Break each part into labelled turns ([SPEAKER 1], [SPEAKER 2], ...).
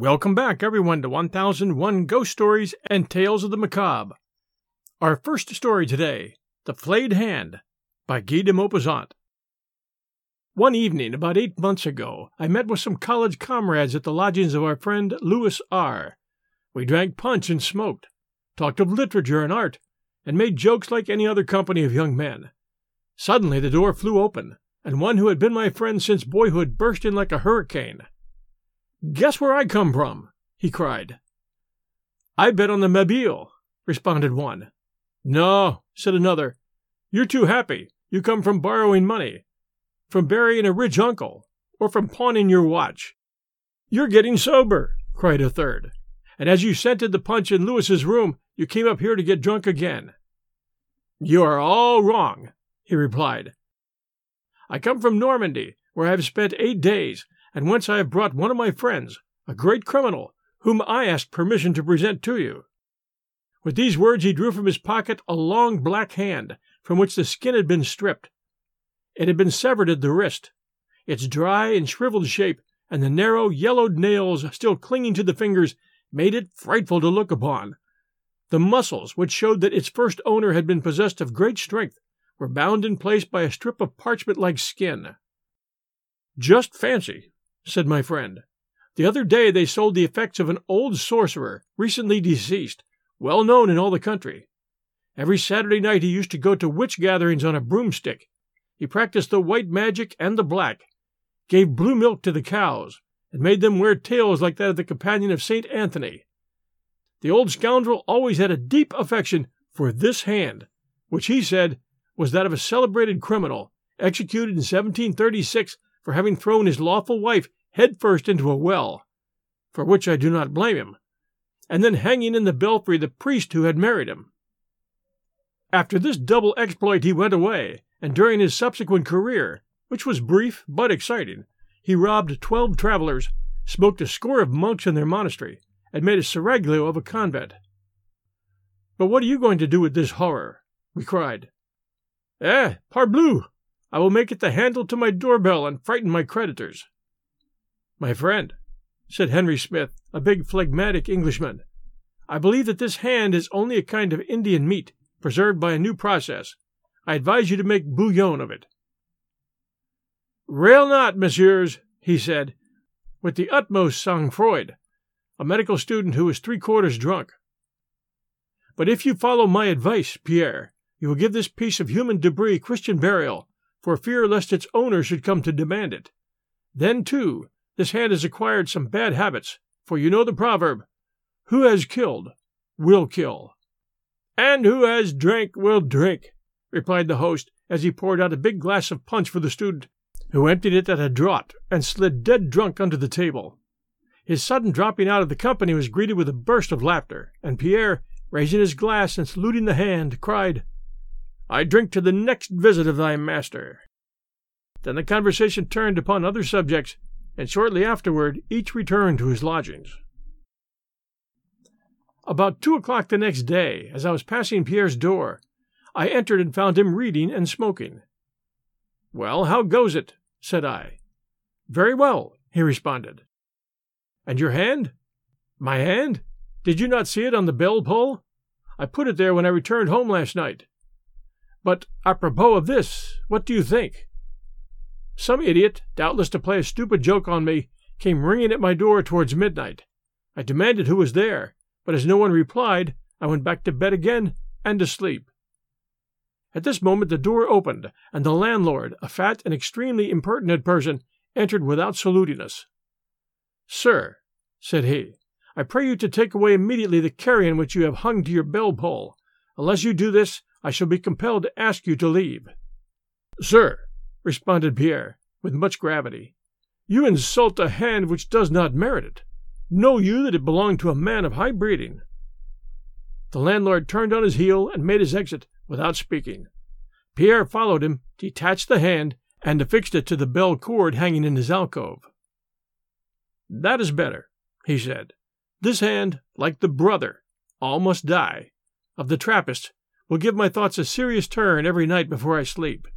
[SPEAKER 1] Welcome back, everyone, to 1001 Ghost Stories and Tales of the Macabre. Our first story today The Flayed Hand by Guy de Maupassant. One evening, about eight months ago, I met with some college comrades at the lodgings of our friend Louis R. We drank punch and smoked, talked of literature and art, and made jokes like any other company of young men. Suddenly the door flew open, and one who had been my friend since boyhood burst in like a hurricane. Guess where I come from? he cried. I bet on the Mabille, responded one. No, said another. You're too happy. You come from borrowing money, from burying a rich uncle, or from pawning your watch. You're getting sober, cried a third. And as you scented the punch in Louis's room, you came up here to get drunk again. You are all wrong, he replied. I come from Normandy, where I have spent eight days, and whence I have brought one of my friends, a great criminal, whom I ask permission to present to you. With these words, he drew from his pocket a long black hand, from which the skin had been stripped. It had been severed at the wrist. Its dry and shriveled shape, and the narrow, yellowed nails still clinging to the fingers, made it frightful to look upon. The muscles, which showed that its first owner had been possessed of great strength, were bound in place by a strip of parchment like skin. Just fancy, said my friend. The other day they sold the effects of an old sorcerer, recently deceased, well known in all the country. Every Saturday night he used to go to witch gatherings on a broomstick. He practiced the white magic and the black, gave blue milk to the cows, and made them wear tails like that of the companion of Saint Anthony. The old scoundrel always had a deep affection for this hand, which he said was that of a celebrated criminal, executed in 1736 for having thrown his lawful wife headfirst into a well, for which I do not blame him, and then hanging in the belfry the priest who had married him. After this double exploit he went away, and during his subsequent career, which was brief but exciting, he robbed twelve travelers, smoked a score of monks in their monastery, and made a seraglio of a convent. But what are you going to do with this horror? we cried. Eh, parbleu! I will make it the handle to my doorbell and frighten my creditors. My friend, said Henry Smith, a big phlegmatic Englishman, I believe that this hand is only a kind of Indian meat, preserved by a new process. I advise you to make bouillon of it. Rail not, messieurs, he said, with the utmost sang-froid, a medical student who was three quarters drunk. But if you follow my advice, Pierre, you will give this piece of human debris Christian burial, for fear lest its owner should come to demand it. Then, too, this hand has acquired some bad habits, for you know the proverb Who has killed will kill. And who has drank will drink, replied the host as he poured out a big glass of punch for the student, who emptied it at a draught and slid dead drunk under the table. His sudden dropping out of the company was greeted with a burst of laughter, and Pierre, raising his glass and saluting the hand, cried, I drink to the next visit of thy master. Then the conversation turned upon other subjects, and shortly afterward each returned to his lodgings. About two o'clock the next day, as I was passing Pierre's door, I entered and found him reading and smoking. Well, how goes it? said I. Very well, he responded. And your hand? My hand? Did you not see it on the bell pull? I put it there when I returned home last night. But apropos of this, what do you think? Some idiot, doubtless to play a stupid joke on me, came ringing at my door towards midnight. I demanded who was there, but as no one replied, I went back to bed again and to sleep. At this moment the door opened, and the landlord, a fat and extremely impertinent person, entered without saluting us. Sir, said he, I pray you to take away immediately the carrion which you have hung to your bell pull. Unless you do this, I shall be compelled to ask you to leave. Sir, responded Pierre, with much gravity. You insult a hand which does not merit it. Know you that it belonged to a man of high breeding? The landlord turned on his heel and made his exit without speaking. Pierre followed him, detached the hand, and affixed it to the bell cord hanging in his alcove. That is better, he said. This hand, like the brother, all must die, of the Trappist, will give my thoughts a serious turn every night before I sleep.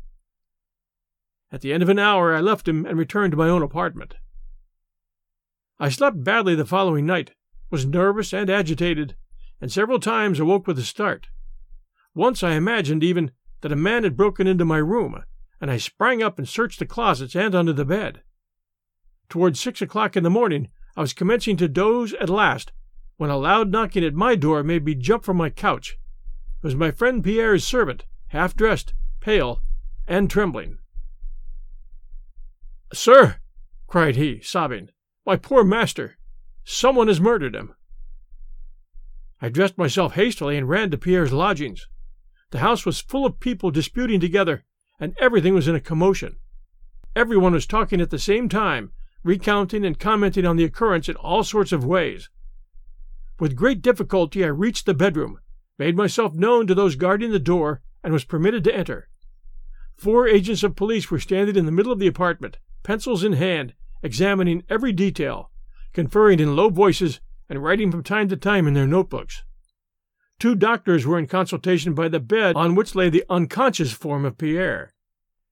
[SPEAKER 1] At the end of an hour I left him and returned to my own apartment. I slept badly the following night, was nervous and agitated, and several times awoke with a start. Once I imagined even that a man had broken into my room, and I sprang up and searched the closets and under the bed. Towards six o'clock in the morning, I was commencing to doze at last when a loud knocking at my door made me jump from my couch. It was my friend Pierre's servant, half dressed, pale, and trembling. Sir, cried he, sobbing, my poor master! Someone has murdered him. I dressed myself hastily and ran to Pierre's lodgings. The house was full of people disputing together, and everything was in a commotion. Everyone was talking at the same time, recounting and commenting on the occurrence in all sorts of ways. With great difficulty I reached the bedroom, made myself known to those guarding the door, and was permitted to enter. Four agents of police were standing in the middle of the apartment, pencils in hand, examining every detail, conferring in low voices, and writing from time to time in their notebooks. Two doctors were in consultation by the bed on which lay the unconscious form of Pierre.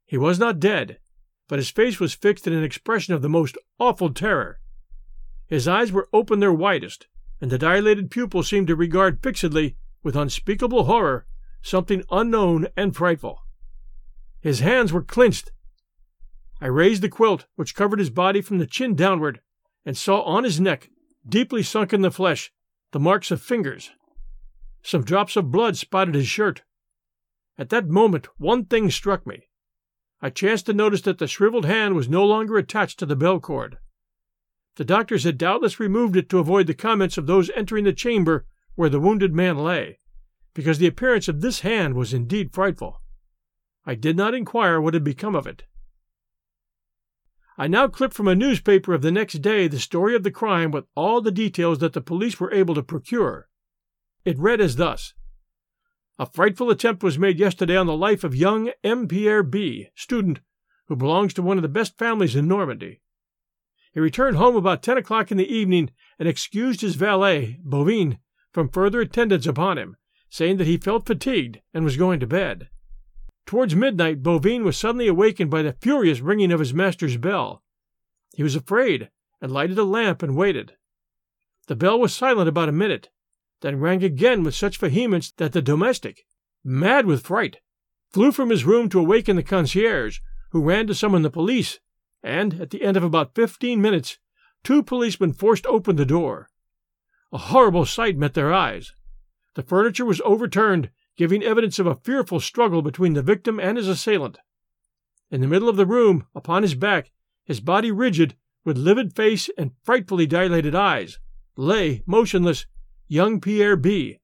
[SPEAKER 1] He was not dead, but his face was fixed in an expression of the most awful terror. His eyes were open their widest, and the dilated pupils seemed to regard fixedly, with unspeakable horror, something unknown and frightful. His hands were clenched I raised the quilt which covered his body from the chin downward, and saw on his neck, deeply sunk in the flesh, the marks of fingers. Some drops of blood spotted his shirt. At that moment one thing struck me. I chanced to notice that the shriveled hand was no longer attached to the bell cord. The doctors had doubtless removed it to avoid the comments of those entering the chamber where the wounded man lay, because the appearance of this hand was indeed frightful. I did not inquire what had become of it. I now clip from a newspaper of the next day the story of the crime with all the details that the police were able to procure. It read as thus A frightful attempt was made yesterday on the life of young M. Pierre B., student, who belongs to one of the best families in Normandy. He returned home about ten o'clock in the evening and excused his valet, Bovin, from further attendance upon him, saying that he felt fatigued and was going to bed. Towards midnight, Bovine was suddenly awakened by the furious ringing of his master's bell. He was afraid, and lighted a lamp and waited. The bell was silent about a minute, then rang again with such vehemence that the domestic, mad with fright, flew from his room to awaken the concierge, who ran to summon the police, and, at the end of about fifteen minutes, two policemen forced open the door. A horrible sight met their eyes. The furniture was overturned, giving evidence of a fearful struggle between the victim and his assailant. In the middle of the room, upon his back, his body rigid, with livid face and frightfully dilated eyes, lay, motionless, young Pierre B.,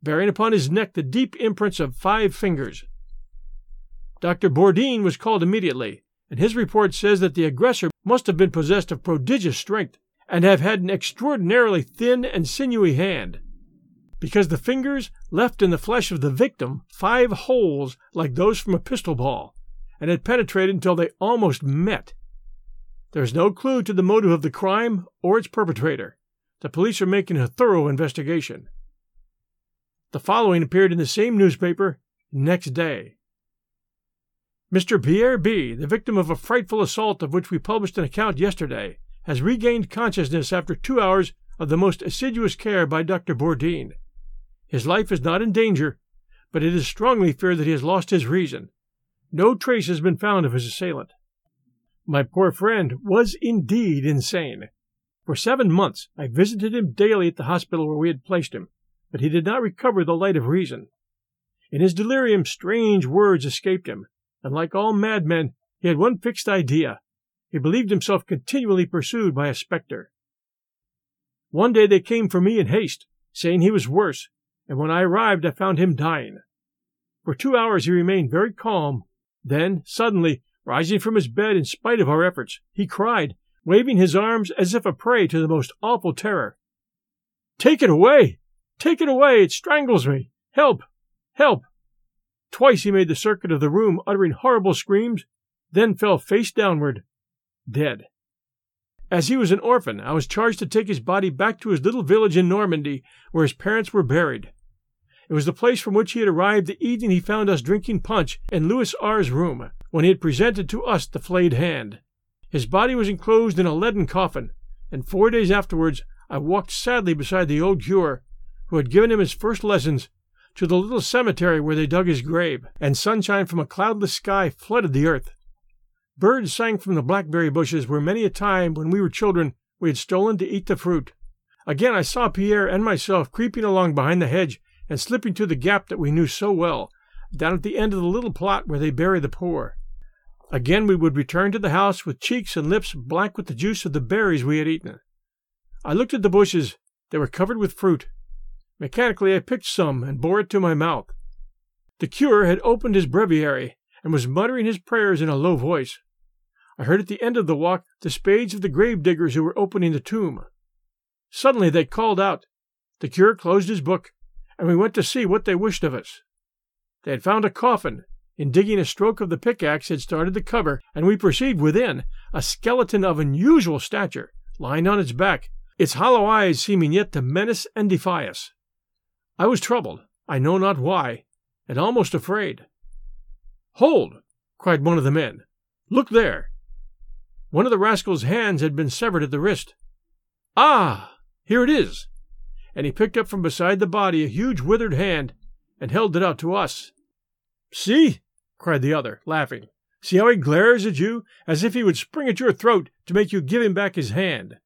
[SPEAKER 1] bearing upon his neck the deep imprints of five fingers. Dr. Bourdin was called immediately, and his report says that the aggressor must have been possessed of prodigious strength and have had an extraordinarily thin and sinewy hand because the fingers left in the flesh of the victim five holes like those from a pistol ball, and had penetrated until they almost met. There is no clue to the motive of the crime or its perpetrator. The police are making a thorough investigation. The following appeared in the same newspaper next day. Mr. Pierre B., the victim of a frightful assault of which we published an account yesterday, has regained consciousness after two hours of the most assiduous care by Dr. Bourdin. His life is not in danger, but it is strongly feared that he has lost his reason. No trace has been found of his assailant. My poor friend was indeed insane. For seven months I visited him daily at the hospital where we had placed him, but he did not recover the light of reason. In his delirium strange words escaped him, and like all madmen, he had one fixed idea. He believed himself continually pursued by a spectre. One day they came for me in haste, saying he was worse, and when I arrived I found him dying. For two hours he remained very calm. Then, suddenly, rising from his bed in spite of our efforts, he cried, waving his arms as if a prey to the most awful terror, Take it away! Take it away! It strangles me! Help! Help! Twice he made the circuit of the room, uttering horrible screams, then fell face downward, dead. As he was an orphan, I was charged to take his body back to his little village in Normandy, where his parents were buried. It was the place from which he had arrived the evening he found us drinking punch in Louis R.'s room, when he had presented to us the flayed hand. His body was enclosed in a leaden coffin, and four days afterwards I walked sadly beside the old cure, who had given him his first lessons, to the little cemetery where they dug his grave, and sunshine from a cloudless sky flooded the earth. Birds sang from the blackberry bushes where many a time when we were children we had stolen to eat the fruit. Again I saw Pierre and myself creeping along behind the hedge and slipping through the gap that we knew so well, down at the end of the little plot where they bury the poor. Again we would return to the house with cheeks and lips black with the juice of the berries we had eaten. I looked at the bushes. They were covered with fruit. Mechanically I picked some and bore it to my mouth. The cure had opened his breviary and was muttering his prayers in a low voice. I heard at the end of the walk the spades of the grave diggers who were opening the tomb. Suddenly they called out. The cure closed his book, and we went to see what they wished of us. They had found a coffin. In digging, a stroke of the pickaxe had started the cover, and we perceived within a skeleton of unusual stature, lying on its back, its hollow eyes seeming yet to menace and defy us. I was troubled, I know not why, and almost afraid. Hold! cried one of the men. Look there! One of the rascal's hands had been severed at the wrist. Ah! Here it is! And he picked up from beside the body a huge withered hand and held it out to us. See! cried the other, laughing. See how he glares at you, as if he would spring at your throat to make you give him back his hand.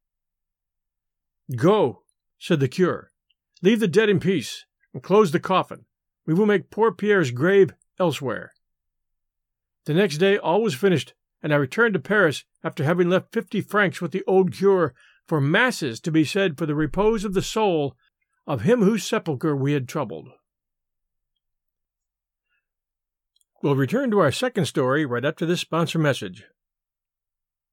[SPEAKER 1] Go, said the cure. Leave the dead in peace, and close the coffin. We will make poor Pierre's grave elsewhere. The next day all was finished, and I returned to Paris after having left fifty francs with the old cure for masses to be said for the repose of the soul of him whose sepulchre we had troubled. We'll return to our second story right after this sponsor message.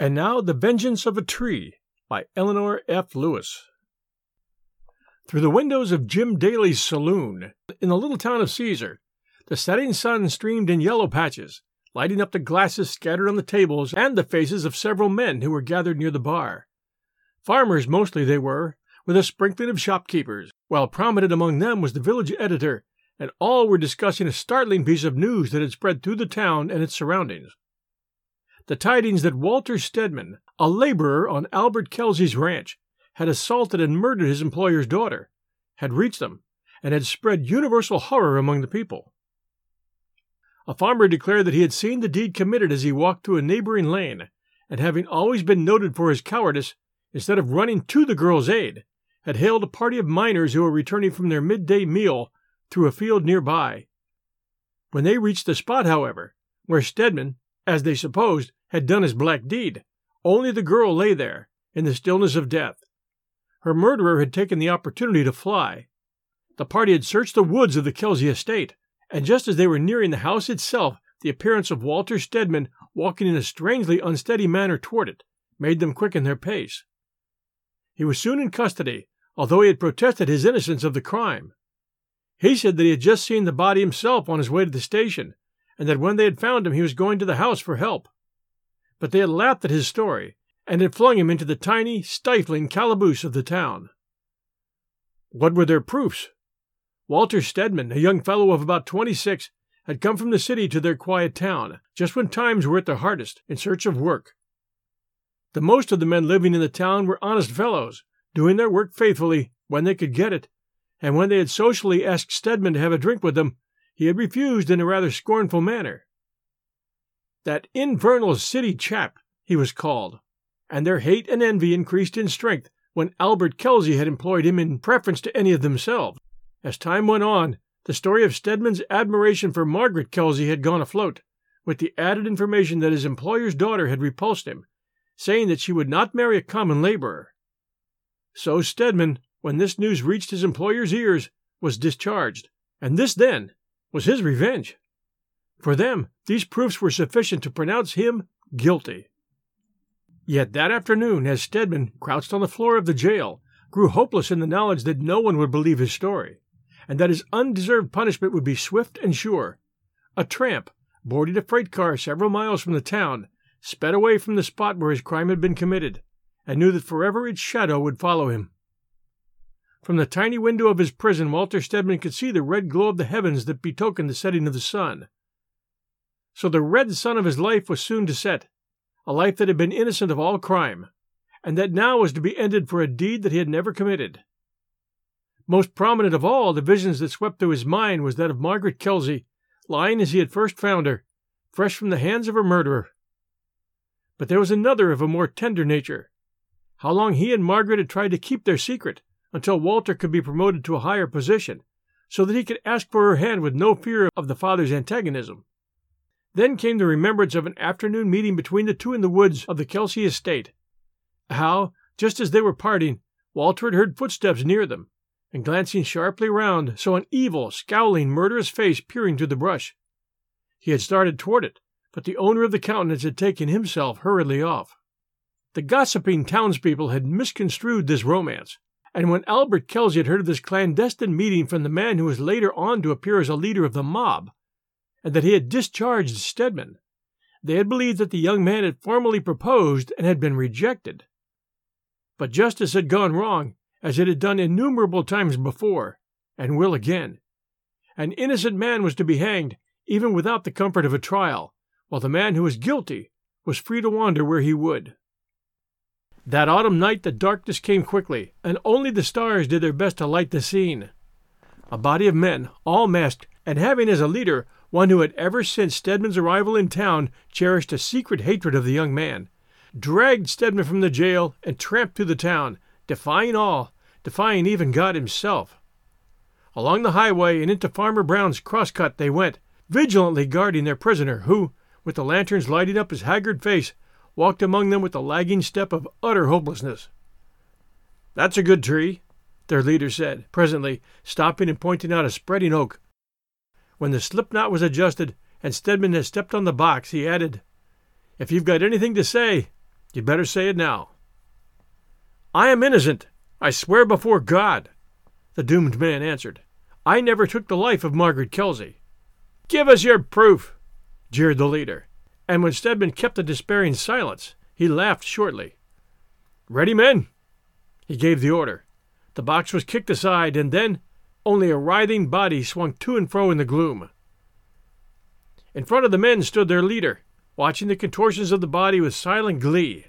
[SPEAKER 1] And now, The Vengeance of a Tree by Eleanor F. Lewis. Through the windows of Jim Daly's saloon in the little town of Caesar, the setting sun streamed in yellow patches, lighting up the glasses scattered on the tables and the faces of several men who were gathered near the bar. Farmers mostly they were, with a sprinkling of shopkeepers, while prominent among them was the village editor, and all were discussing a startling piece of news that had spread through the town and its surroundings the tidings that Walter Stedman, a laborer on Albert Kelsey's ranch, had assaulted and murdered his employer's daughter, had reached them and had spread universal horror among the people. A farmer declared that he had seen the deed committed as he walked through a neighboring lane, and having always been noted for his cowardice, instead of running to the girl's aid, had hailed a party of miners who were returning from their midday meal through a field nearby. When they reached the spot, however, where Stedman, as they supposed, had done his black deed. Only the girl lay there, in the stillness of death. Her murderer had taken the opportunity to fly. The party had searched the woods of the Kelsey estate, and just as they were nearing the house itself, the appearance of Walter Stedman walking in a strangely unsteady manner toward it made them quicken their pace. He was soon in custody, although he had protested his innocence of the crime. He said that he had just seen the body himself on his way to the station, and that when they had found him he was going to the house for help but they had laughed at his story and had flung him into the tiny, stifling calaboose of the town. What were their proofs? Walter Stedman, a young fellow of about twenty six, had come from the city to their quiet town, just when times were at their hardest, in search of work. The most of the men living in the town were honest fellows, doing their work faithfully when they could get it, and when they had socially asked Stedman to have a drink with them, he had refused in a rather scornful manner. That infernal city chap, he was called, and their hate and envy increased in strength when Albert Kelsey had employed him in preference to any of themselves. As time went on, the story of Stedman's admiration for Margaret Kelsey had gone afloat, with the added information that his employer's daughter had repulsed him, saying that she would not marry a common laborer. So Stedman, when this news reached his employer's ears, was discharged, and this then was his revenge. For them, these proofs were sufficient to pronounce him guilty. Yet that afternoon, as Stedman crouched on the floor of the jail, grew hopeless in the knowledge that no one would believe his story, and that his undeserved punishment would be swift and sure, a tramp, boarding a freight car several miles from the town, sped away from the spot where his crime had been committed, and knew that forever its shadow would follow him. From the tiny window of his prison, Walter Stedman could see the red glow of the heavens that betokened the setting of the sun. So the red sun of his life was soon to set, a life that had been innocent of all crime, and that now was to be ended for a deed that he had never committed. Most prominent of all the visions that swept through his mind was that of Margaret Kelsey, lying as he had first found her, fresh from the hands of her murderer. But there was another of a more tender nature. How long he and Margaret had tried to keep their secret until Walter could be promoted to a higher position, so that he could ask for her hand with no fear of the father's antagonism. Then came the remembrance of an afternoon meeting between the two in the woods of the Kelsey estate. How, just as they were parting, Walter had heard footsteps near them, and glancing sharply round, saw an evil, scowling, murderous face peering through the brush. He had started toward it, but the owner of the countenance had taken himself hurriedly off. The gossiping townspeople had misconstrued this romance, and when Albert Kelsey had heard of this clandestine meeting from the man who was later on to appear as a leader of the mob, and that he had discharged Stedman. They had believed that the young man had formally proposed and had been rejected. But justice had gone wrong, as it had done innumerable times before, and will again. An innocent man was to be hanged, even without the comfort of a trial, while the man who was guilty was free to wander where he would. That autumn night the darkness came quickly, and only the stars did their best to light the scene. A body of men, all masked, and having as a leader one who had ever since Stedman's arrival in town cherished a secret hatred of the young man, dragged Stedman from the jail and tramped through the town, defying all, defying even God himself. Along the highway and into Farmer Brown's crosscut they went, vigilantly guarding their prisoner, who, with the lanterns lighting up his haggard face, walked among them with the lagging step of utter hopelessness. That's a good tree, their leader said, presently, stopping and pointing out a spreading oak when the slip knot was adjusted and Stedman had stepped on the box, he added, If you've got anything to say, you'd better say it now. I am innocent, I swear before God, the doomed man answered. I never took the life of Margaret Kelsey. Give us your proof, jeered the leader, and when Stedman kept a despairing silence, he laughed shortly. Ready, men! He gave the order. The box was kicked aside, and then, only a writhing body swung to and fro in the gloom. In front of the men stood their leader, watching the contortions of the body with silent glee.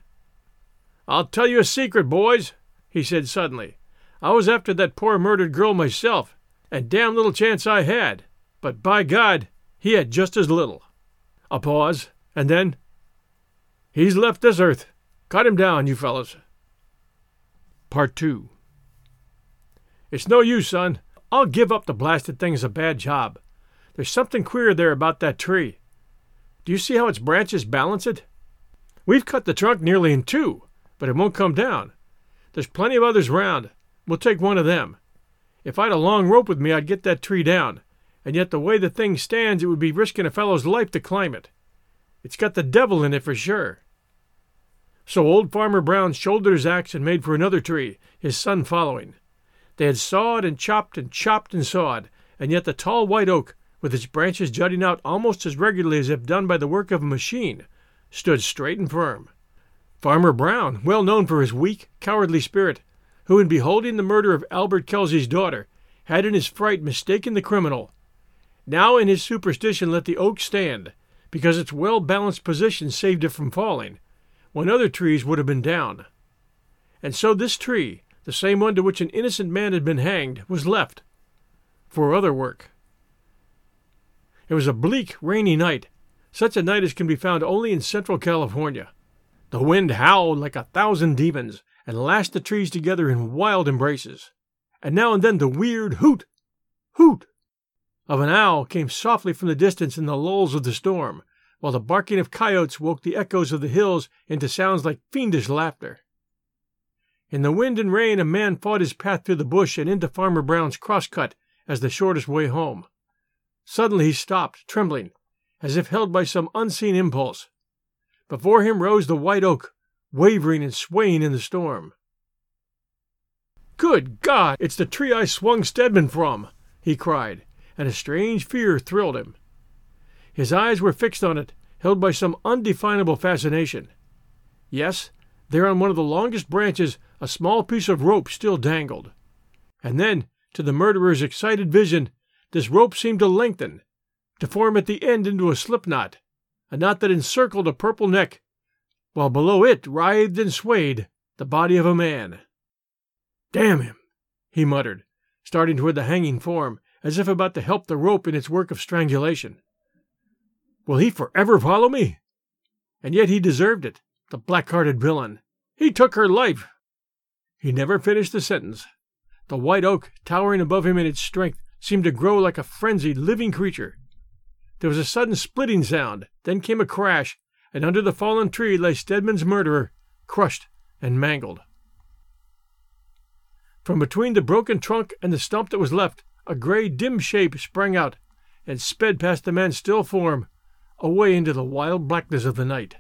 [SPEAKER 1] I'll tell you a secret, boys, he said suddenly. I was after that poor murdered girl myself, and damn little chance I had, but by God, he had just as little. A pause, and then, He's left this earth. Cut him down, you fellows. Part 2 It's no use, son. I'll give up the blasted thing's a bad job. There's something queer there about that tree. Do you see how its branches balance it? We've cut the trunk nearly in two, but it won't come down. There's plenty of others round. We'll take one of them. If I'd a long rope with me, I'd get that tree down, and yet the way the thing stands, it would be risking a fellow's life to climb it. It's got the devil in it for sure. So old Farmer Brown shouldered his axe and made for another tree, his son following. They had sawed and chopped and chopped and sawed, and yet the tall white oak, with its branches jutting out almost as regularly as if done by the work of a machine, stood straight and firm. Farmer Brown, well known for his weak, cowardly spirit, who in beholding the murder of Albert Kelsey's daughter had in his fright mistaken the criminal, now in his superstition let the oak stand, because its well balanced position saved it from falling, when other trees would have been down. And so this tree, the same one to which an innocent man had been hanged, was left for other work. It was a bleak, rainy night, such a night as can be found only in central California. The wind howled like a thousand demons and lashed the trees together in wild embraces. And now and then the weird hoot, hoot of an owl came softly from the distance in the lulls of the storm, while the barking of coyotes woke the echoes of the hills into sounds like fiendish laughter. In the wind and rain, a man fought his path through the bush and into Farmer Brown's crosscut as the shortest way home. Suddenly he stopped, trembling, as if held by some unseen impulse. Before him rose the white oak, wavering and swaying in the storm. Good God, it's the tree I swung Stedman from, he cried, and a strange fear thrilled him. His eyes were fixed on it, held by some undefinable fascination. Yes, there on one of the longest branches a small piece of rope still dangled. And then, to the murderer's excited vision, this rope seemed to lengthen, to form at the end into a slip knot, a knot that encircled a purple neck, while below it writhed and swayed the body of a man. Damn him, he muttered, starting toward the hanging form, as if about to help the rope in its work of strangulation. Will he forever follow me? And yet he deserved it, the black hearted villain. He took her life. He never finished the sentence. The white oak, towering above him in its strength, seemed to grow like a frenzied, living creature. There was a sudden splitting sound, then came a crash, and under the fallen tree lay Stedman's murderer, crushed and mangled. From between the broken trunk and the stump that was left, a gray, dim shape sprang out and sped past the man's still form, away into the wild blackness of the night.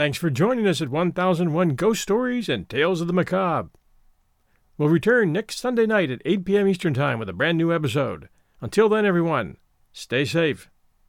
[SPEAKER 1] Thanks for joining us at 1001 Ghost Stories and Tales of the Macabre. We'll return next Sunday night at 8 p.m. Eastern Time with a brand new episode. Until then, everyone, stay safe.